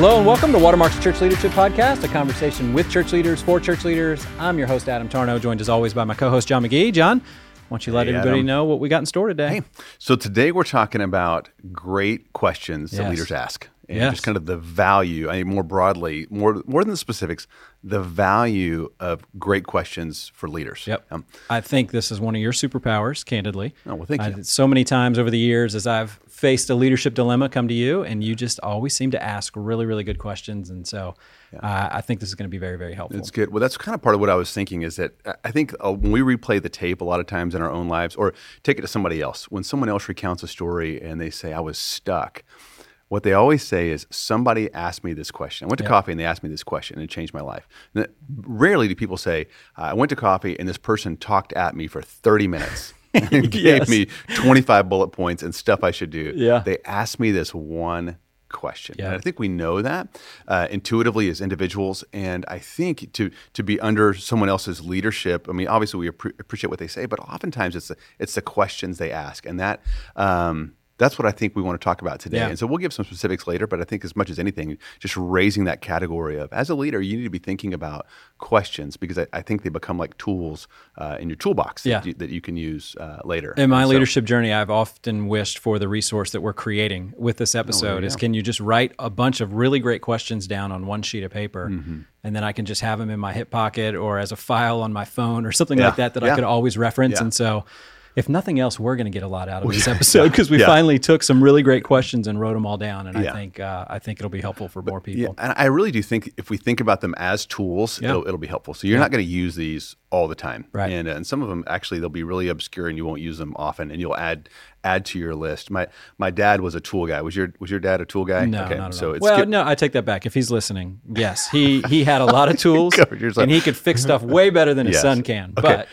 Hello and welcome to Watermark's Church Leadership Podcast, a conversation with church leaders for church leaders. I'm your host, Adam Tarnow, joined as always by my co host, John McGee. John, why don't you let Hey, everybody Adam. know what we got in store today? Hey, so today we're talking about great questions that leaders ask, and Yes. just kind of the value. I mean, more broadly, more more than the specifics, the value of great questions for leaders. Yep. Um, I think this is one of your superpowers, candidly. Oh, well, thank you. so many times over the years, as I've faced a leadership dilemma come to you, and you just always seem to ask really, really good questions. And so uh, I think this is going to be very, very helpful. It's good. Well, that's kind of part of what I was thinking is that I- I think uh, when we replay the tape a lot of times in our own lives, or take it to somebody else, when someone else recounts a story and they say, I was stuck, what they always say is, somebody asked me this question. I went to coffee and they asked me this question and it changed my life. Rarely do people say, I went to coffee and this person talked at me for 30 minutes. and gave Yes. me 25 bullet points and stuff I should do. Yeah. They asked me this one question. Yeah. And I think we know that uh, intuitively as individuals. And I think to to be under someone else's leadership, I mean, obviously we appre- appreciate what they say, but oftentimes it's the, it's the questions they ask, and that. Um, that's what I think we want to talk about today. Yeah. And so we'll give some specifics later, but I think as much as anything, just raising that category of as a leader, you need to be thinking about questions because I, I think they become like tools uh, in your toolbox Yeah. that, you, that you can use uh, later. In my so- leadership journey, I've often wished for the resource that we're creating with this episode is can you just write a bunch of really great questions down on one sheet of paper Mm-hmm. and then I can just have them in my hip pocket or as a file on my phone or something Yeah. like that that I could always reference. And so if nothing else, we're going to get a lot out of this episode because we Yeah. finally took some really great questions and wrote them all down. And I think uh, I think it'll be helpful for more Yeah, people. and I really do think if we think about them as tools, Yeah. it'll, it'll be helpful. So you're not going to use these all the time, Right. And, uh, and some of them actually they'll be really obscure, and you won't use them often, and you'll add add to your list. My my dad was a tool guy. Was your was your dad a tool guy? No, okay, not at so all. it's well, good. no, I take that back. If he's listening, yes, he he had a lot of tools, and he could fix stuff way better than his Yes. son can. Okay. But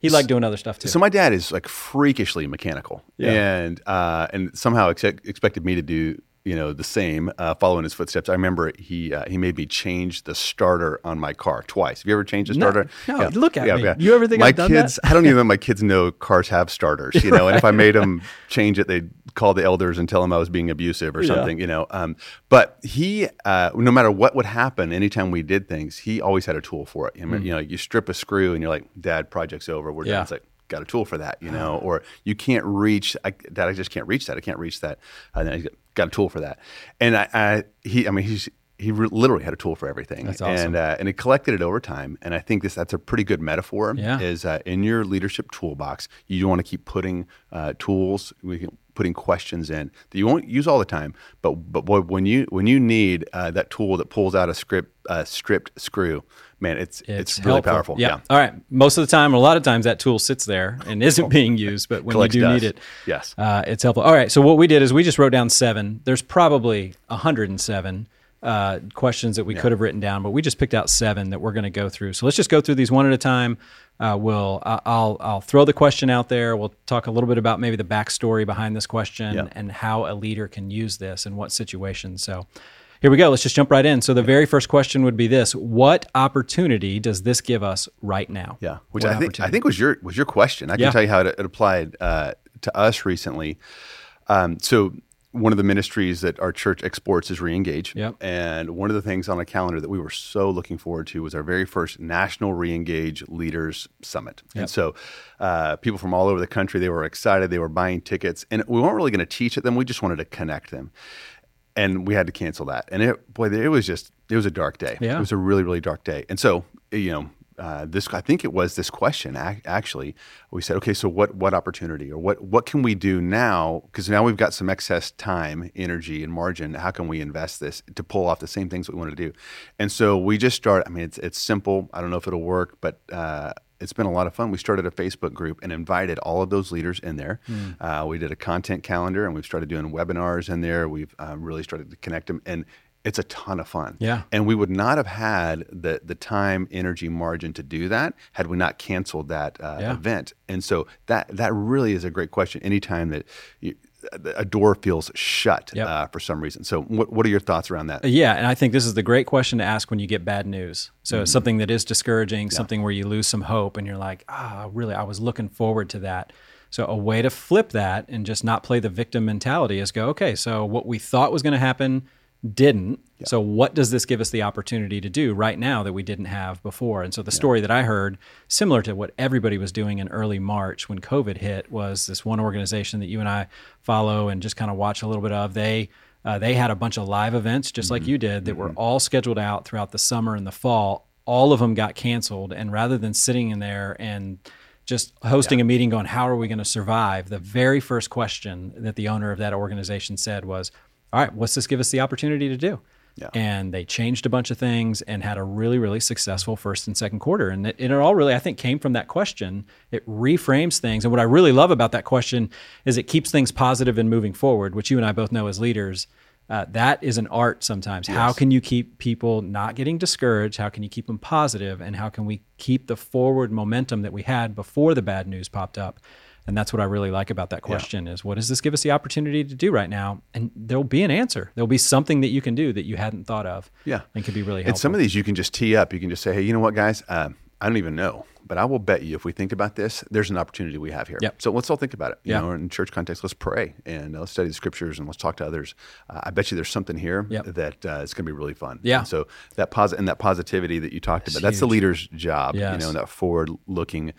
he liked doing other stuff too. So my dad is like freakishly mechanical, and uh, and somehow ex- expected me to do you know the same, uh, follow in his footsteps. I remember he uh, he made me change the starter on my car twice. Have you ever changed a No, starter? no, look at me. You ever think my I've done that? kids? I don't even know my kids know cars have starters. You know, and if I made them change it, they'd call the elders and tell them I was being abusive or Yeah. something. You know, um, but he, uh, no matter what would happen, anytime we did things, he always had a tool for it. I mean, You know, you strip a screw and you're like, "Dad, project's over. We're. Yeah. done." It's like got a tool for that, you know, or you can't reach I, that. I just can't reach that. I can't reach that. And then I got a tool for that. And I, I he, I mean, he's he re- literally had a tool for everything. That's awesome. And uh, and he collected it over time. And I think this that's a pretty good metaphor. Yeah. Is uh, in your leadership toolbox, you want to keep putting uh, tools. We can, putting questions in that you won't use all the time, but but boy, when you when you need uh, that tool that pulls out a script uh, stripped screw, man, it's it's, really helpful. powerful. Yeah. All right. Most of the time, a lot of times, that tool sits there and isn't being used. But when you do dust. need it, Yes. uh, it's helpful. All right. So what we did is we just wrote down seven. There's probably 107 uh, questions that we could have written down, but we just picked out seven that we're going to go through. So let's just go through these one at a time. Uh, we'll I- I'll I'll throw the question out there. We'll talk a little bit about maybe the backstory behind this question Yeah. and how a leader can use this in what situations. So. Here we go. Let's just jump right in. So the very first question would be this: What opportunity does this give us right now? Yeah, which What I think I think was your was your question. I can Yeah. tell you how it, it applied uh, to us recently. Um, so one of the ministries that our church exports is Reengage, Yep. and one of the things on the calendar that we were so looking forward to was our very first National Reengage Leaders Summit. And so uh, people from all over the country they were excited. They were buying tickets, and we weren't really going to teach at them. We just wanted to connect them and we had to cancel that. And it, boy, it was just, it was a dark day. Yeah. It was a really, really dark day. And so, you know, uh, this, I think it was this question actually. We said, okay, so what, what opportunity or what, what can we do now? Because now we've got some excess time, energy, and margin. How can we invest this to pull off the same things that we want to do? And so we just start. I mean, it's it's simple. I don't know if it'll work, but uh, it's been a lot of fun. We started a Facebook group and invited all of those leaders in there. Hmm. Uh, we did a content calendar and we've started doing webinars in there. We've uh, really started to connect them, and it's a ton of fun. Yeah. And we would not have had the the time, energy, margin to do that had we not canceled that uh, Yeah. event. And so that that really is a great question. Anytime that you, a door feels shut Yep. uh, for some reason. So what what are your thoughts around that? Yeah, and I think this is the great question to ask when you get bad news. So it's something that is discouraging, something where you lose some hope, and you're like, ah, really, I was looking forward to that. So a way to flip that and just not play the victim mentality is go, okay, so what we thought was going to happen didn't. So, what does this give us the opportunity to do right now that we didn't have before? And so, the story that I heard, similar to what everybody was doing in early March when COVID hit, was this one organization that you and I follow and just kind of watch a little bit of. They uh, they had a bunch of live events, just like you did, that were all scheduled out throughout the summer and the fall. All of them got canceled, and rather than sitting in there and just hosting a meeting going, how are we going to survive? The very first question that the owner of that organization said was, all right, what's this give us the opportunity to do? Yeah. And they changed a bunch of things and had a really, really successful first and second quarter. And it, and it all really, I think, came from that question. It reframes things. And what I really love about that question is it keeps things positive and moving forward, which you and I both know as leaders. Uh, that is an art sometimes. How can you keep people not getting discouraged? How can you keep them positive? And how can we keep the forward momentum that we had before the bad news popped up? And that's what I really like about that question is what does this give us the opportunity to do right now? And there'll be an answer. There'll be something that you can do that you hadn't thought of. Yeah. And could be really helpful. And some of these you can just tee up. You can just say, hey, you know what, guys? Uh, I don't even know, but I will bet you if we think about this, there's an opportunity we have here. Yep. So let's all think about it. You Yeah. know, in church context, let's pray and let's study the scriptures and let's talk to others. Uh, I bet you there's something here Yep. that uh, is going to be really fun. Yeah. And so that and that positivity that you talked about, that's the leader's job. You Yes. know, that forward looking.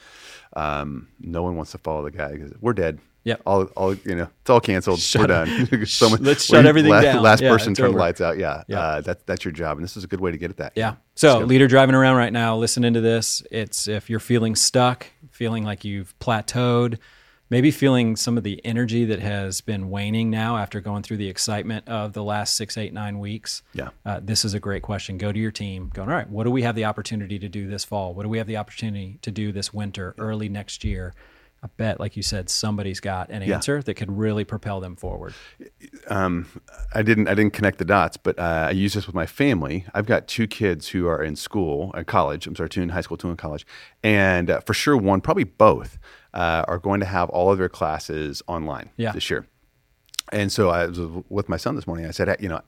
Um, no one wants to follow the guy because we're dead. Yeah, All, all, you know, it's all canceled. we're done. Someone- let's shut everything last, down. Last Yeah, person turn the lights out. Yeah. Yeah. Uh, that's that's your job, and this is a good way to get at that. Yeah. So, leader driving around right now, listening to this, it's if you're feeling stuck, feeling like you've plateaued, maybe feeling some of the energy that has been waning now after going through the excitement of the last six, eight, nine weeks. Yeah. Uh, this is a great question. Go to your team, going, all right, what do we have the opportunity to do this fall? What do we have the opportunity to do this winter, early next year? I bet, like you said, somebody's got an Yeah. answer that could really propel them forward. I didn't I didn't connect the dots, but uh, I use this with my family. I've got two kids who are in school, uh, college. I'm sorry, two in high school, two in college, and uh, for sure one, probably both, uh, are going to have all of their classes online Yeah. this year. And so I was with my son this morning. I said, "Hey, you know,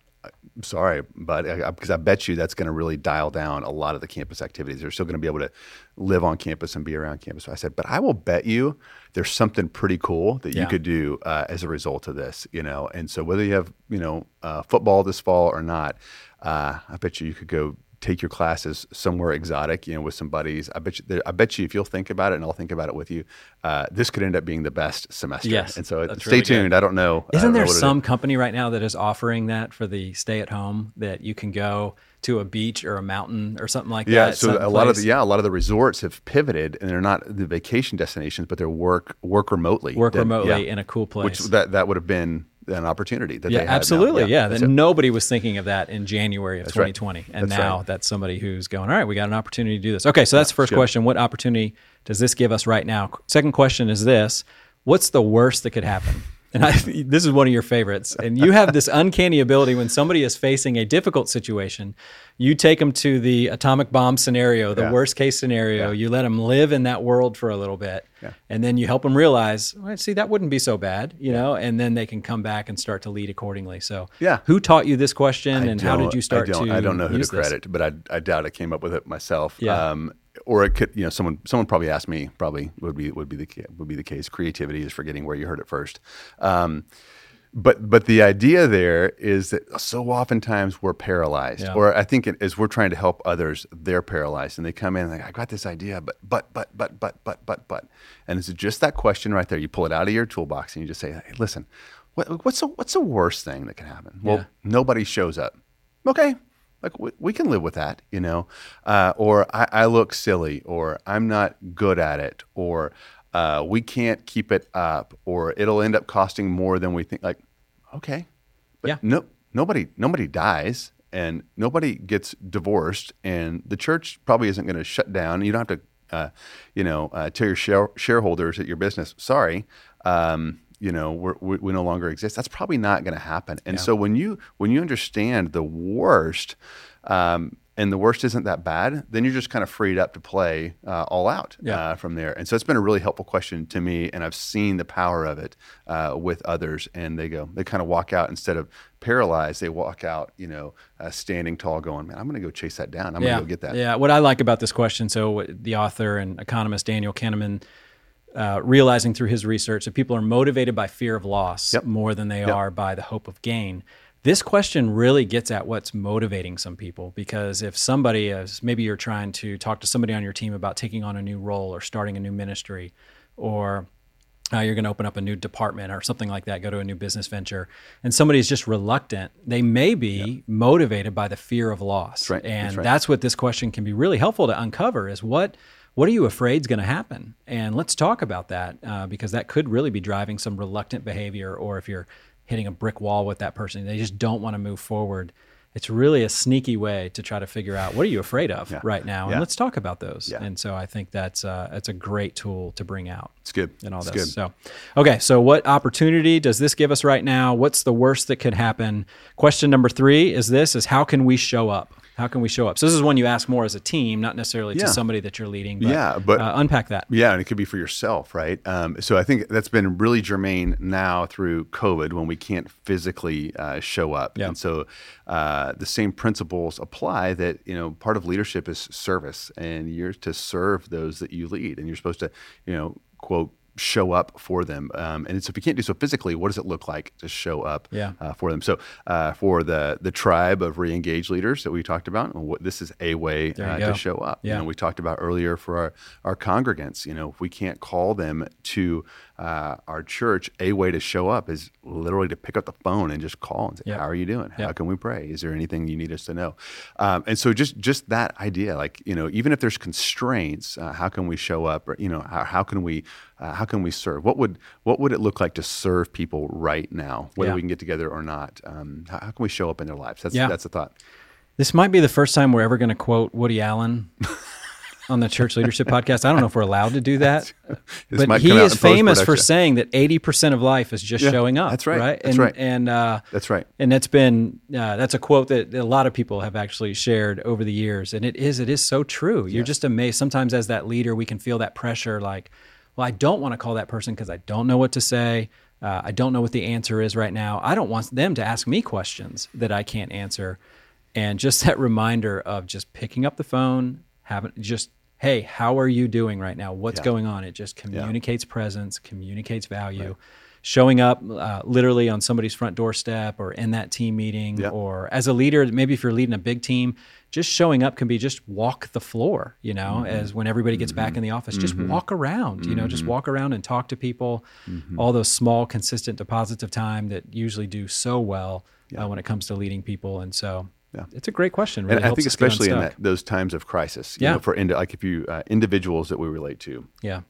sorry, but because I, bet you that's going to really dial down a lot of the campus activities. They're still going to be able to live on campus and be around campus. So I said, but I will bet you there's something pretty cool that Yeah. you could do uh, as a result of this, you know. And so whether you have, you know, uh, football this fall or not, uh, I bet you you could go take your classes somewhere exotic, you know, with some buddies. I bet you, I bet you if you'll think about it and I'll think about it with you, uh, this could end up being the best semester. Yes, And so that's stay really good. tuned. I don't know. Isn't don't there is. some company right now that is offering that for the stay at home that you can go to a beach or a mountain or something like Yeah, that? so some a lot of the, yeah, a lot of the resorts have pivoted, and they're not the vacation destinations, but they're work work remotely. work That- remotely yeah. in a cool place. which that that would have been an opportunity that yeah, they absolutely. Yeah, that's that nobody was thinking of that in January of right. 2020, and That's now right. that's somebody who's going. All right, we got an opportunity to do this. Okay, so that's the first good. question. What opportunity does this give us right now? Second question is this: What's the worst that could happen? And I, this is one of your favorites. And you have this uncanny ability when somebody is facing a difficult situation, you take them to the atomic bomb scenario, the Yeah. worst case scenario. You let them live in that world for a little bit, and then you help them realize, well, see, that wouldn't be so bad, you know. And then they can come back and start to lead accordingly. So, Yeah. who taught you this question, I and how did you start I don't, to? I don't know who to use this? credit, but I, I doubt I came up with it myself. Yeah. Um, or it could, you know, someone someone probably asked me. Probably would be would be the would be the case. Creativity is forgetting where you heard it first. Um, but but the idea there is that so oftentimes we're paralyzed, Yeah. or I think it, as we're trying to help others, they're paralyzed, and they come in like, I got this idea, but but but but but but but but, and it's just that question right there. You pull it out of your toolbox and you just say, hey, listen, what, what's the what's the worst thing that can happen? Well, Yeah. nobody shows up. Okay, like we, we can live with that, you know. Uh, or I, I look silly, or I'm not good at it, or uh, we can't keep it up, or it'll end up costing more than we think. Like, okay, but Yeah. no, nobody nobody dies, and nobody gets divorced, and the church probably isn't going to shut down. You don't have to, uh, you know, uh, tell your share, shareholders at your business, sorry. Um, you know, we're, we, we no longer exist. That's probably not going to happen. And so when you when you understand the worst, um, and the worst isn't that bad, then you're just kind of freed up to play uh, all out Yeah. uh, from there. And so it's been a really helpful question to me, and I've seen the power of it uh, with others. And they go, they kind of walk out instead of paralyzed, they walk out, you know, uh, standing tall, going, "Man, I'm going to go chase that down. I'm going to go get that." Yeah, what I like about this question, so the author and economist Daniel Kahneman uh, realizing through his research that people are motivated by fear of loss Yep. more than they are by the hope of gain. this question really gets at what's motivating some people because if somebody is maybe you're trying to talk to somebody on your team about taking on a new role or starting a new ministry or uh, you're going to open up a new department or something like that, go to a new business venture, and somebody is just reluctant, they may be yeah. motivated by the fear of loss. That's right. And that's, right. that's what this question can be really helpful to uncover is what what are you afraid is going to happen? And let's talk about that uh, because that could really be driving some reluctant behavior, or if you're hitting a brick wall with that person. They just don't want to move forward. It's really a sneaky way to try to figure out what are you afraid of yeah. right now, and let's talk about those. Yeah. And so I think that's uh, that's a great tool to bring out. It's good. And all it's this. Good. So, okay. So what opportunity does this give us right now? What's the worst that could happen? Question number three is this: is how can we show up? How can we show up? So this is one you ask more as a team, not necessarily yeah. to somebody that you're leading. But, yeah, but uh, unpack that. Yeah, and it could be for yourself, right? Um, so I think that's been really germane now through COVID when we can't physically uh, show up, yeah. and so uh, the same principles apply. That you know, part of leadership is service, and you're to serve those that you lead, and you're supposed to, you know, quote show up for them. Um, and so if you can't do so physically, what does it look like to show up yeah. uh, for them? So uh, for the the tribe of re-engaged leaders that we talked about, what, this is a way uh, to show up. Yeah. You know, we talked about earlier for our, our congregants, you know, if we can't call them to uh, our church, a way to show up is literally to pick up the phone and just call and say, yep. "How are you doing? How can we pray? Is there anything you need us to know?" Um, and so just just that idea, like you know, even if there's constraints, uh, how can we show up? Or, you know, how, how can we uh, how can we serve? What would what would it look like to serve people right now, whether yeah. we can get together or not? Um, how, how, can we show up in their lives? That's yeah. that's the thought. This might be the first time we're ever going to quote Woody Allen. on the church leadership podcast. I don't know if we're allowed to do that, but he is famous for saying that eighty percent of life is just yeah, showing up. That's right. Right. That's and, right. And uh, that's right. And that's been uh, that's a quote that a lot of people have actually shared over the years, and it is it is so true. You're just amazed. Sometimes as that leader, we can feel that pressure, like, well, I don't want to call that person because I don't know what to say. Uh, I don't know what the answer is right now. I don't want them to ask me questions that I can't answer. And just that reminder of just picking up the phone, having just hey, how are you doing right now? What's yeah. going on? It just communicates yeah. presence, communicates value. Right. Showing up uh, literally on somebody's front doorstep or in that team meeting, yeah. or as a leader, maybe if you're leading a big team, just showing up can be just walk the floor, you know, mm-hmm. as when everybody gets mm-hmm. back in the office, just mm-hmm. walk around, you know, just walk around and talk to people. All those small, consistent deposits of time that usually do so well uh, when it comes to leading people. And so yeah. It's a great question. Really and I think especially in that, those times of crisis, yeah. Know, for ind- like if you uh, individuals that we relate to, yeah,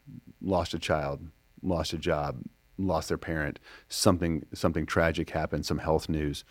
lost a child, lost a job, lost their parent, something something tragic happened, some health news.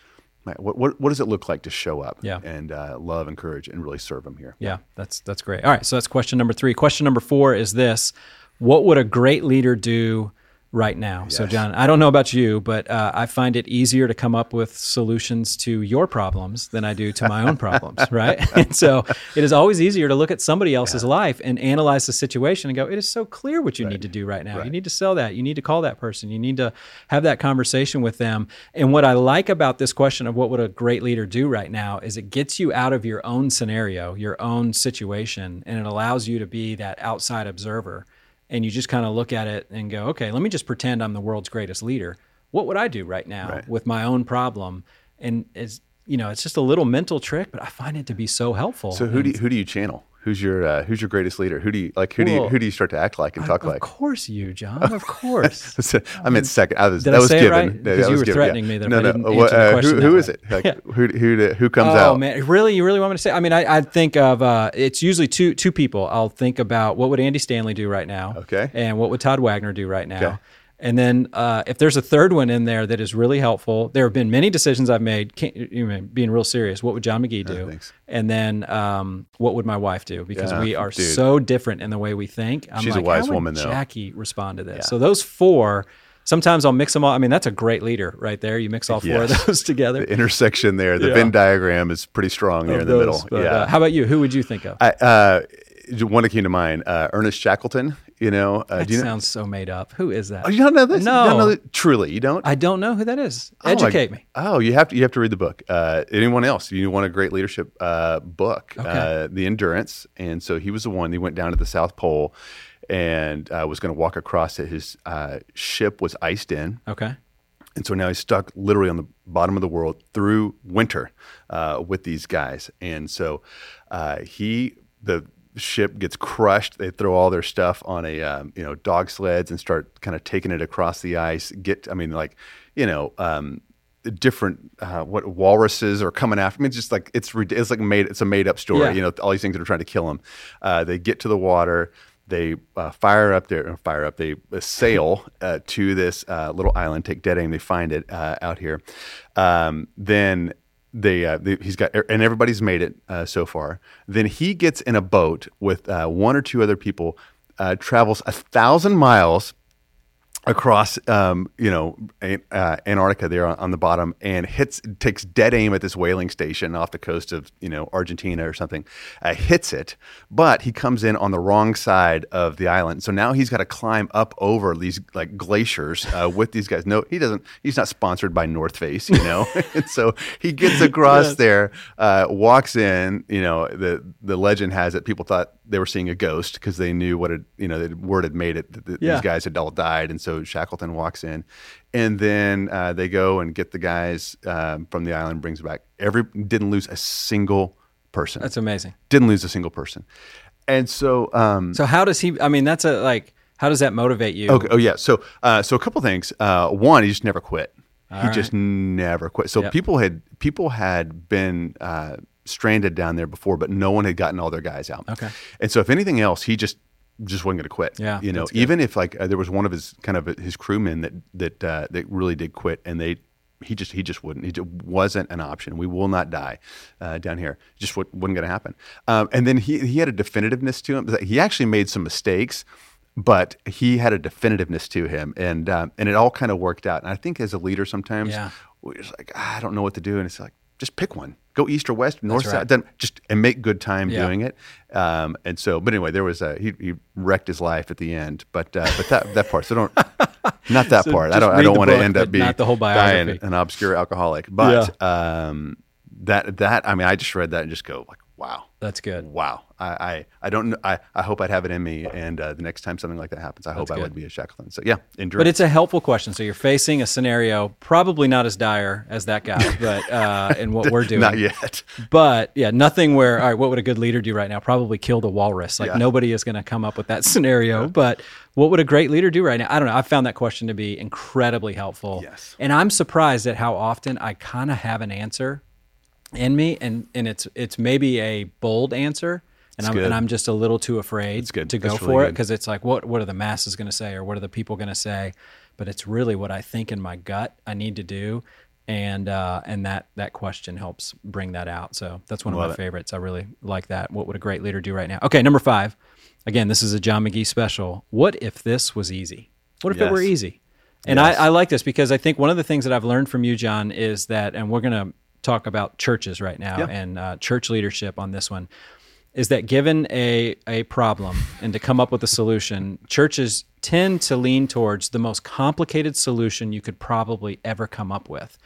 What, what, what does it look like to show up yeah. and uh, love, encourage, and really serve them here? Yeah, that's that's great. All right, so that's question number three. Question number four is this: What would a great leader do? Right now. Yes. So, John, I don't know about you, but uh, I find it easier to come up with solutions to your problems than I do to my own problems, right? And so it is always easier to look at somebody else's yeah. life and analyze the situation and go, it is so clear what you right. need to do right now. Right. You need to sell that. You need to call that person. You need to have that conversation with them. And what I like about this question of what would a great leader do right now is it gets you out of your own scenario, your own situation, and it allows you to be that outside observer and you just kind of look at it and go, okay, let me just pretend I'm the world's greatest leader. What would I do right now right. with my own problem? And it's you know, it's just a little mental trick, but I find it to be so helpful. So who and, do you, who do you channel? Who's your uh, who's your greatest leader? Who do you like? Who well, do you who do you start to act like and talk of like? Of course, you, John. Of course. so, I meant second. I was, Did that I was say given. it right? No, Because you were given, threatening yeah. me that no, if I didn't the uh, who, who is it? Like, Yeah. Who who who comes oh, out? Oh man, really? You really want me to say? I mean, I, I think of uh, it's usually two two people. I'll think about what would Andy Stanley do right now, Okay. and what would Todd Wagner do right now. Okay. And then uh, if there's a third one in there that is really helpful, there have been many decisions I've made. Can't, you know, being real serious, what would John McGee do? and then um, what would my wife do? Because Yeah, we are dude. so different in the way we think. I'm She's a wise how would woman, though. Jackie respond to this? Yeah. So those four. Sometimes I'll mix them all. I mean, that's a great leader right there. You mix all four Yes. of those together. The intersection there, the Yeah. Venn diagram is pretty strong there of in the those. middle. But, yeah. uh, how about you? Who would you think of? I, uh, one that came to mind, uh, Ernest Shackleton. You know, uh, that you know? sounds so made up. Who is that? Oh, you don't know this? No. You don't know? Truly, you don't. I don't know who that is. Oh, my- Educate me. Oh, you have to. You have to read the book. Uh, anyone else? You want a great leadership uh, book, Okay. uh, The Endurance. And so he was the one. He went down to the South Pole and uh, was going to walk across it. His uh, ship was iced in. Okay. And so now he's stuck literally on the bottom of the world through winter uh, with these guys. And so uh, he, the ship gets crushed. They throw all their stuff on a, um, you know, dog sleds and start kind of taking it across the ice. Get, I mean, like, you know, um, different uh, what walruses are coming after. I mean, it's just like it's it's like made it's a made up story. Yeah. You know, all these things that are trying to kill them. Uh, they get to the water. They uh, fire up their fire up. They uh, sail uh, to this uh, little island. Take dead aim. They find it uh, out here. Um, then they, uh, they he's got and everybody's made it uh, so far. Then he gets in a boat with uh, one or two other people. Uh, travels a thousand miles across um, you know uh, Antarctica there on, on the bottom and hits takes dead aim at this whaling station off the coast of you know Argentina or something uh, hits it but he comes in on the wrong side of the island. So now he's got to climb up over these like glaciers uh, with these guys. No he doesn't he's not sponsored by North Face you know? And so he gets across Yes. there uh, walks in you know the the legend has it people thought they were seeing a ghost because they knew what had you know the word had made it that Yeah. these guys had all died and so Shackleton walks in and then uh, they go and get the guys um, from the island brings back every didn't lose a single person That's amazing. didn't lose a single person and so um, So how does he? I mean, that's a like. How does that motivate you? Okay. Oh yeah. So uh, so a couple things. Uh, one, he just never quit. he right. just never quit. So Yep. people had people had been uh, stranded down there before, but no one had gotten all their guys out. Okay. And so if anything else, he just just wasn't going to quit. Yeah, You know, even if like uh, there was one of his kind of his crewmen that that uh, that really did quit, and they. He just he just wouldn't. He just wasn't an option. We will not die uh, down here. Just what wasn't going to happen. Um, and then he he had a definitiveness to him. He actually made some mistakes, but he had a definitiveness to him, and um, and it all kind of worked out. And I think as a leader, sometimes Yeah. we're just like "Ah, I don't know what to do, and it's like just pick one, go east or west, north, right. south, then just and make good time Yeah. doing it. Um, and so, but anyway, there was a he, he wrecked his life at the end, but uh, but that that part. So don't not that So part. I don't I don't want to end up being not the whole dying an obscure alcoholic. But um, that that I mean, I just read that and just go like, wow. That's good. Wow, I, I, I don't know. I, I hope I'd have it in me, and uh, the next time something like that happens, I hope I would be a Shackleton. So yeah, endurance. But it's a helpful question. So you're facing a scenario probably not as dire as that guy, but uh, in what we're doing. not yet. But yeah, nothing where all right, what would a good leader do right now? Probably kill the walrus. Like Yeah. nobody is going to come up with that scenario. But what would a great leader do right now? I don't know. I found that question to be incredibly helpful. Yes. And I'm surprised at how often I kind of have an answer in me, and and it's it's maybe a bold answer. And I'm, good. and I'm just a little too afraid to go That's for really it because it's like what what are the masses going to say or what are the people going to say? But it's really what i think in my gut i need to do and uh, and that that question helps bring that out. So that's one of my it. favorites. I really like that. What would a great leader do right now? Okay number five. Again this is a john mcgee special. What if this was easy? What if it were easy? And I, I like this because i think one of the things that i've learned from you john is that and we're going to talk about churches right now Yeah. and uh, church leadership on this one is that given a a problem and to come up with a solution, churches tend to lean towards the most complicated solution you could probably ever come up with.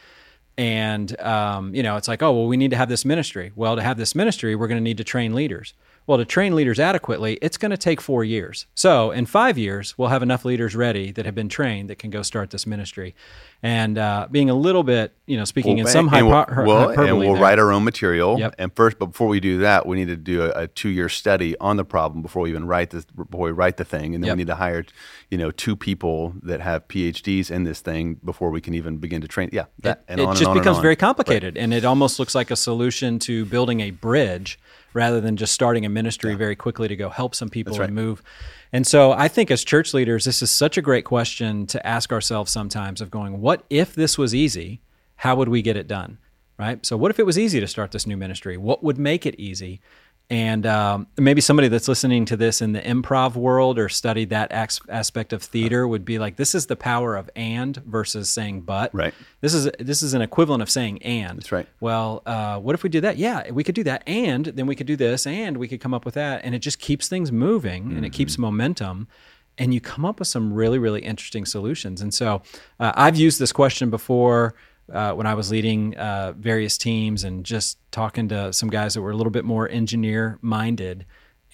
And um, you know, it's like, oh well, we need to have this ministry. Well, to have this ministry, we're going to need to train leaders. Well, to train leaders adequately, it's going to take four years. So, in five years, we'll have enough leaders ready that have been trained that can go start this ministry. And uh, being a little bit, you know, speaking in some we'll- hypo- well, hyperbole, and we'll there. write our own material. Yep. And first, but before we do that, we need to do a, a two-year study on the problem before we even write this. Before we write the thing, and then Yep. we need to hire, you know, two people that have PhDs in this thing before we can even begin to train. Yeah, that, and it on and just becomes very complicated and it almost looks like a solution to building a bridge rather than just starting a ministry very quickly to go help some people right. and move. And so i think as church leaders this is such a great question to ask ourselves sometimes of going what if this was easy? How would we get it done? Right? So what if it was easy to start this new ministry? What would make it easy and um, maybe somebody that's listening to this in the improv world or studied that as- aspect of theater would be like, this is the power of and versus saying but. Right. This is this is an equivalent of saying and. That's right. Well, uh, what if we do that? Yeah, we could do that, and then we could do this, and we could come up with that, and it just keeps things moving, and it Mm-hmm. keeps momentum, and you come up with some really really interesting solutions. And so, uh, I've used this question before. Uh, when I was leading uh, various teams and just talking to some guys that were a little bit more engineer minded,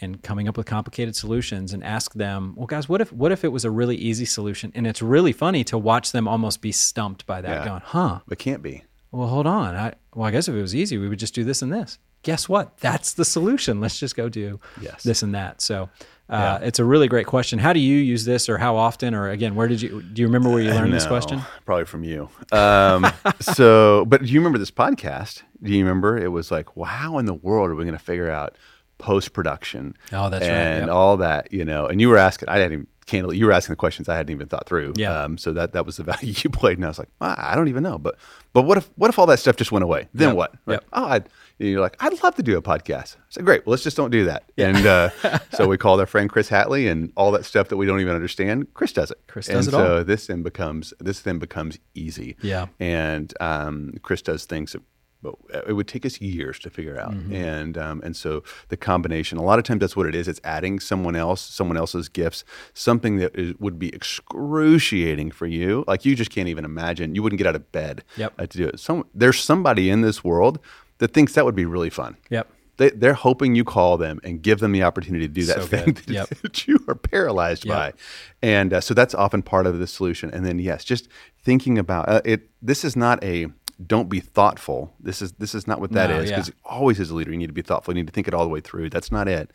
and coming up with complicated solutions and ask them, well, guys, what if what if it was a really easy solution? And it's really funny to watch them almost be stumped by that, Yeah. going, huh? It can't be. Well, hold on. I, well, I guess if it was easy, we would just do this and this. Guess what? That's the solution. Let's just go do Yes. this and that. So uh, it's a really great question. How do you use this, or how often, or again, where did you do you remember where you learned this question? Probably from you. Um, so, but do you remember this podcast? Do you remember? It was like, well, how in the world are we going to figure out post production? Oh, that's right, and yep. all that, you know. And you were asking, I hadn't even candidly, you were asking the questions I hadn't even thought through. Yeah. Um, so that that was the value you played, and I was like, ah, I don't even know. But but what if what if all that stuff just went away? Then Yep, what? Right? yep. Oh, I'd, you're like, I'd love to do a podcast. I said, great. Well, let's just don't do that. And uh, so we called our friend Chris Hatley, and all that stuff that we don't even understand, Chris does it. Chris and does it so all. this then becomes this then becomes easy. Yeah. And um, Chris does things that but it would take us years to figure out. Mm-hmm. And um, and so the combination, a lot of times that's what it is. It's adding someone else, someone else's gifts, something that is, would be excruciating for you. Like you just can't even imagine. You wouldn't get out of bed Yep. uh, to do it. Some there's somebody in this world that thinks that would be really fun. Yep. They, they're hoping you call them and give them the opportunity to do that So thing that, Yep. that you are paralyzed Yep. by, and uh, so that's often part of the solution. And then yes, just thinking about uh, it. This is not a don't be thoughtful. This is this is not what that No, is. yeah. Because always as a leader, you need to be thoughtful. You need to think it all the way through. That's not it.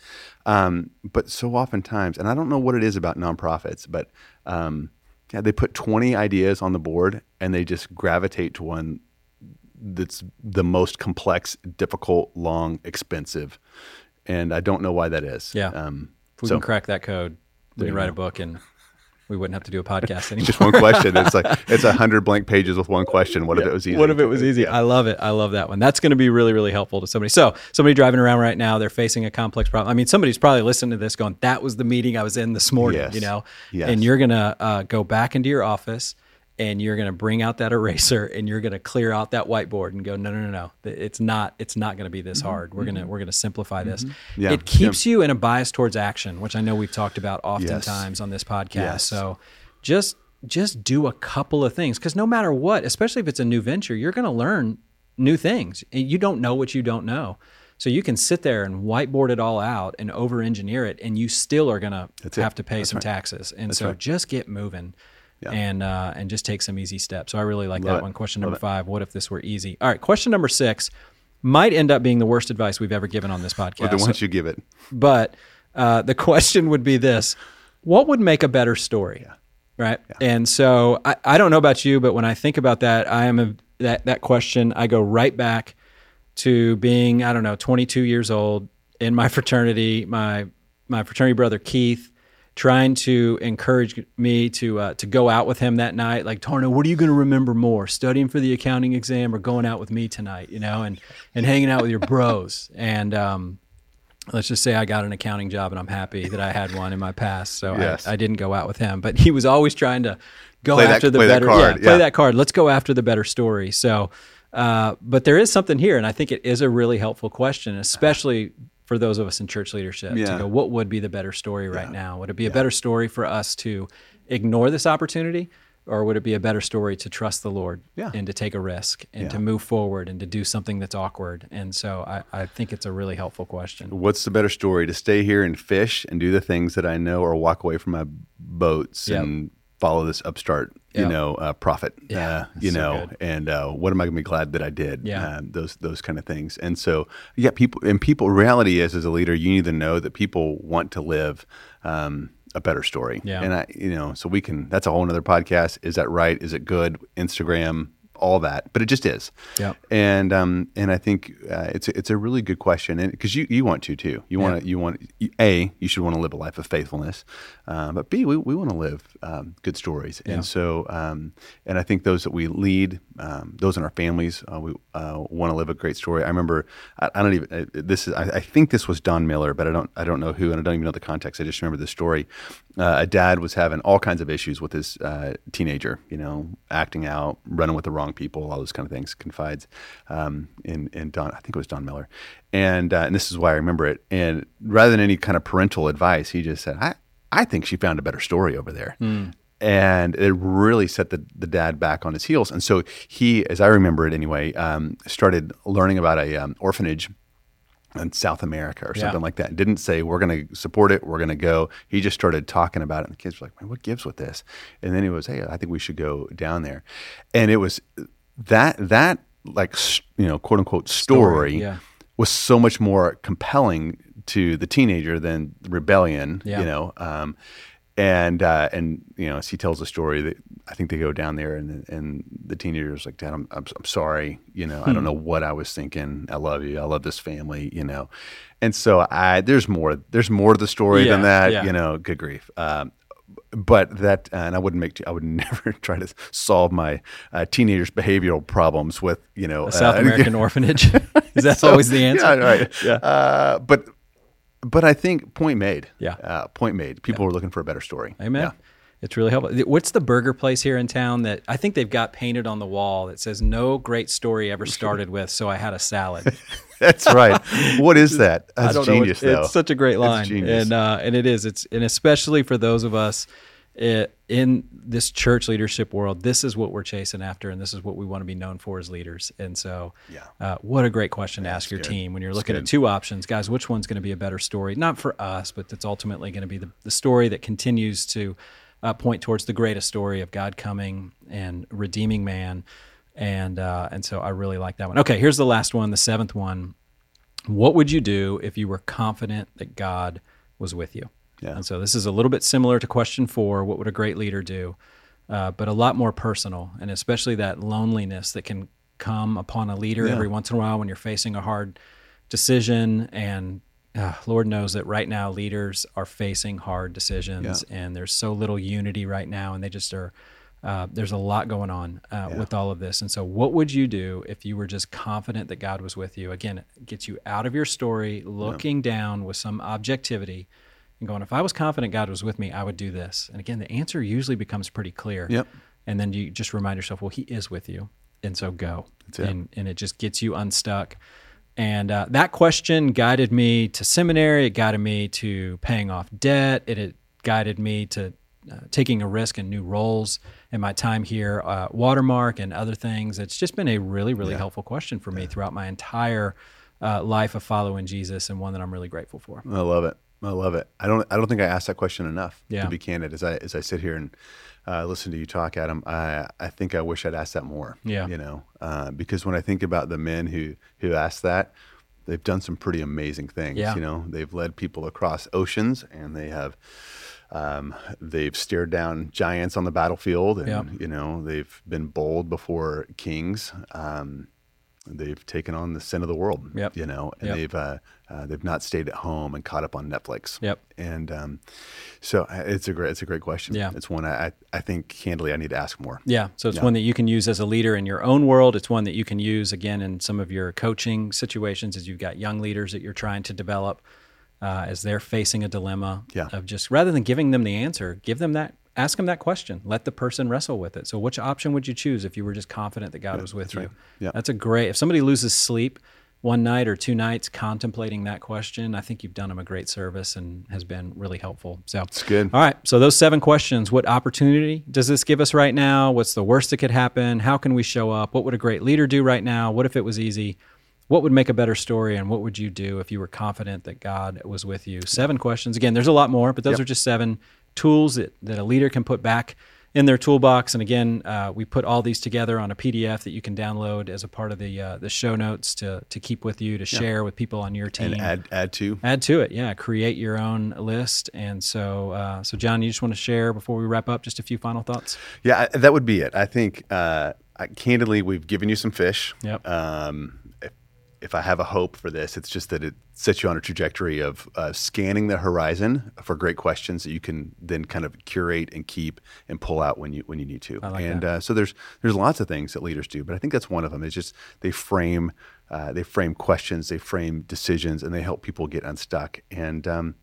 Um, but so oftentimes, and I don't know what it is about nonprofits, but um, yeah, they put twenty ideas on the board and they just gravitate to one that's the most complex, difficult, long, expensive, and I don't know why that is. Yeah. Um, If we so can crack that code, we can write go. a book and we wouldn't have to do a podcast anymore. just one question. It's like it's a hundred blank pages with one question. What if it was easy? What if it was easy? I love it. I love that one. That's going to be really, really helpful to somebody. So, somebody driving around right now, they're facing a complex problem. I mean, somebody's probably listening to this going, that was the meeting I was in this morning, Yes. you know? Yes. And you're going to uh, go back into your office and you're going to bring out that eraser and you're going to clear out that whiteboard and go, no, no, no, no. It's not, it's not going to be this hard. We're going to, we're going to simplify this. Mm-hmm. Yeah. It keeps you in a bias towards action, which I know we've talked about Yes. oftentimes on this podcast. Yes. So, just just do a couple of things because no matter what, especially if it's a new venture, you're going to learn new things. And You don't know what you don't know. So you can sit there and whiteboard it all out and over engineer it, and you still are going to have to pay some taxes. And so right. just get moving. Yeah. And uh, and just take some easy steps. So I really like Love that it. one. Question Love number it. five: What if this were easy? All right, question number six might end up being the worst advice we've ever given on this podcast. But then once you give it, But uh, the question would be this What would make a better story? Right. And so I, I don't know about you, but when I think about that, I am a, that, that question, I go right back to being, I don't know, 22 years old in my fraternity, my, my fraternity brother, Keith, trying to encourage me to, uh, to go out with him that night. Like, Tarnow, what are you going to remember more, studying for the accounting exam or going out with me tonight, you know, and, and hanging out with your bros. And, um, let's just say I got an accounting job and I'm happy that I had one in my past. So Yes. I, I didn't go out with him, but he was always trying to go Play that- after the better, card, yeah, play yeah. that card. Let's go after the better story. So, uh, but there is something here, and I think it is a really helpful question, especially for those of us in church leadership to go, what would be the better story right now? Would it be a better story for us to ignore this opportunity? Or would it be a better story to trust the Lord Yeah. and to take a risk and Yeah. to move forward and to do something that's awkward? And so I, I think it's a really helpful question. what's the better story to stay here and fish and do the things that I know, or walk away from my boats Yep. and follow this upstart, you know, uh, prophet, Yeah, uh, you so know, good. and uh, what am I going to be glad that I did? Yeah. uh, those those kind of things. And so, yeah, people and people. Reality is, as a leader, you need to know that people want to live. Um, a better story, Yeah. and I, you know, so we can. That's a whole other podcast. Is that right? Is it good? Instagram, all that, but it just is. Yep. And um, and I think uh, it's a, it's a really good question, and because you, you want to too. You want to you want a you should want to live a life of faithfulness, uh, but b we, we want to live um, good stories, Yeah. and so um, and I think those that we lead, um, those in our families, uh, we uh, want to live a great story. I remember I, I don't even uh, this is I, I think this was Don Miller, but I don't I don't know who, and I don't even know the context. I just remember this story. Uh, a dad was having all kinds of issues with his uh, teenager, you know, acting out, running with the wrong people, all those kind of things. Confides um, in in Don, I think it was Don Miller, and uh, and this is why I remember it. And rather than any kind of parental advice, he just said, "I I think she found a better story over there." And it really set the, the dad back on his heels. And so he, as I remember it anyway, um, started learning about a um, orphanage in South America or Yeah. something like that. Didn't say we're going to support it, we're going to go. He just started talking about it, and the kids were like, "Man, what gives with this?" And then he was, "Hey, I think we should go down there." And it was that that like you know quote unquote story, yeah. was so much more compelling to the teenager than rebellion. Yeah. You know. Um, and uh, and you know, as he tells the story that I think they go down there, and and the teenager's like, "Dad, I'm I'm, I'm sorry. You know, Hmm. I don't know what I was thinking. I love you. I love this family. You know." And so I there's more there's more to the story than that. yeah. You know, good grief. Um, but that, and I wouldn't make, I would never try to solve my uh, teenagers' behavioral problems with, you know, A South uh, American orphanage. Is that so- always the answer? Yeah, right. Yeah. Uh, but but I think point made. Yeah. Uh, point made. People are looking for a better story. Amen. Yeah. It's really helpful. What's the burger place here in town that I think they've got painted on the wall that says "No great story ever started with, so I had a salad." That's right. what is that? That's don't know. genius, It's, though. it's such a great line, genius. and uh, and it is. It's and especially for those of us uh, in this church leadership world, this is what we're chasing after, and this is what we want to be known for as leaders. And so, Yeah. uh, what a great question to ask your good. team when you're It's looking at two options, guys. Which one's going to be a better story? Not for us, but that's ultimately going to be the, the story that continues to uh, point towards the greatest story of God coming and redeeming man. And uh, and so I really like that one. Okay, here's the last one, the seventh one. What would you do if you were confident that God was with you? Yeah. And so this is a little bit similar to question four. What would a great leader do? Uh, but a lot more personal, and especially that loneliness that can come upon a leader Yeah. every once in a while when you're facing a hard decision. And uh, Lord knows that right now leaders are facing hard decisions, and there's so little unity right now, and they just are. Uh, there's a lot going on uh, with all of this. And so, what would you do if you were just confident that God was with you? Again, it gets you out of your story, looking down with some objectivity and going, if I was confident God was with me, I would do this. And again, the answer usually becomes pretty clear. Yep. And then you just remind yourself, well, He is with you. And so go. That's it. And, and it just gets you unstuck. And uh, that question guided me to seminary. It guided me to paying off debt. It, it guided me to uh, taking a risk in new roles in my time here, uh, Watermark and other things. It's just been a really, really helpful question for me throughout my entire uh, life of following Jesus, and one that I'm really grateful for. I love it. I love it. I don't. I don't think I asked that question enough. Yeah. To be candid, as I as I sit here and uh, listen to you talk, Adam, I I think I wish I'd asked that more. Yeah. You know, uh, because when I think about the men who who asked that, they've done some pretty amazing things. Yeah. You know, they've led people across oceans, and they have. Um, they've stared down giants on the battlefield, and Yeah. you know they've been bold before kings. Um, they've taken on the sin of the world. Yep. You know, and Yep. they've uh, uh, they've not stayed at home and caught up on Netflix. Yep. And um, so uh, it's a great it's a great question. Yeah. It's one I I- think candidly I need to ask more. Yeah. So it's one that you can use as a leader in your own world. It's one that you can use again in some of your coaching situations as you've got young leaders that you're trying to develop uh, as they're facing a dilemma Yeah. of just rather than giving them the answer, give them that, ask them that question. Let the person wrestle with it. So which option would you choose if you were just confident that God was with you? right. Yeah. That's a great, if somebody loses sleep one night or two nights contemplating that question, I think you've done them a great service and has been really helpful. So It's good. all right. So those seven questions. What opportunity does this give us right now? What's the worst that could happen? How can we show up? What would a great leader do right now? What if it was easy? What would make a better story? And what would you do if you were confident that God was with you? Seven questions. Again, there's a lot more, but those Yep. are just seven tools that, that a leader can put back in their toolbox. And again, uh, we put all these together on a PDF that you can download as a part of the uh, the show notes to to keep with you to share with people on your team And add add to. add to it yeah create your own list and so uh, so john you just want to share before we wrap up just a few final thoughts Yeah, I, that would be it. I think uh, I, candidly we've given you some fish. Yep. Um, if, I have a hope for this, it's just that it sets you on a trajectory of uh, scanning the horizon for great questions that you can then kind of curate and keep and pull out when you when you need to. like and uh, so there's there's lots of things that leaders do, but I think that's one of them. Is just they frame uh, they frame questions, they frame decisions, and they help people get unstuck. And um,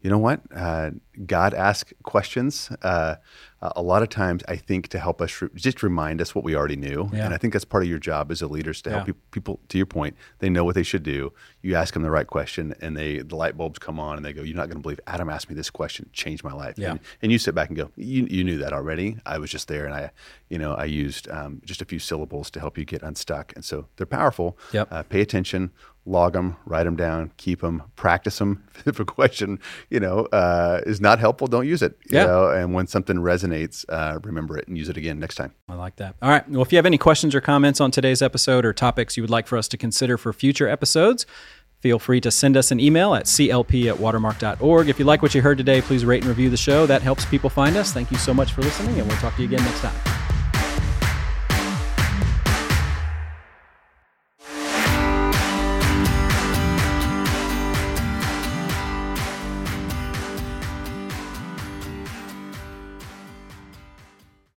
you know what? Uh, God ask questions. Uh, a lot of times, I think to help us re- just remind us what we already knew, Yeah. and I think that's part of your job as a leader is to help Yeah. peop- people. To your point, they know what they should do. You ask them the right question, and they the light bulbs come on, and they go, "You're not going to believe Adam asked me this question, changed my life." Yeah. And, and you sit back and go, "You you knew that already. I was just there, and I, you know, I used um, just a few syllables to help you get unstuck." And so they're powerful. Yep. Uh, pay attention, log them, write them down, keep them, practice them. if a question, you know, uh, is not helpful, don't use it. You Yeah. know? And when something resonates, uh, remember it and use it again next time. I like that. All right. Well, if you have any questions or comments on today's episode or topics you would like for us to consider for future episodes, feel free to send us an email at clp at watermark.org. If you like what you heard today, please rate and review the show. That helps people find us. Thank you so much for listening, and we'll talk to you again next time.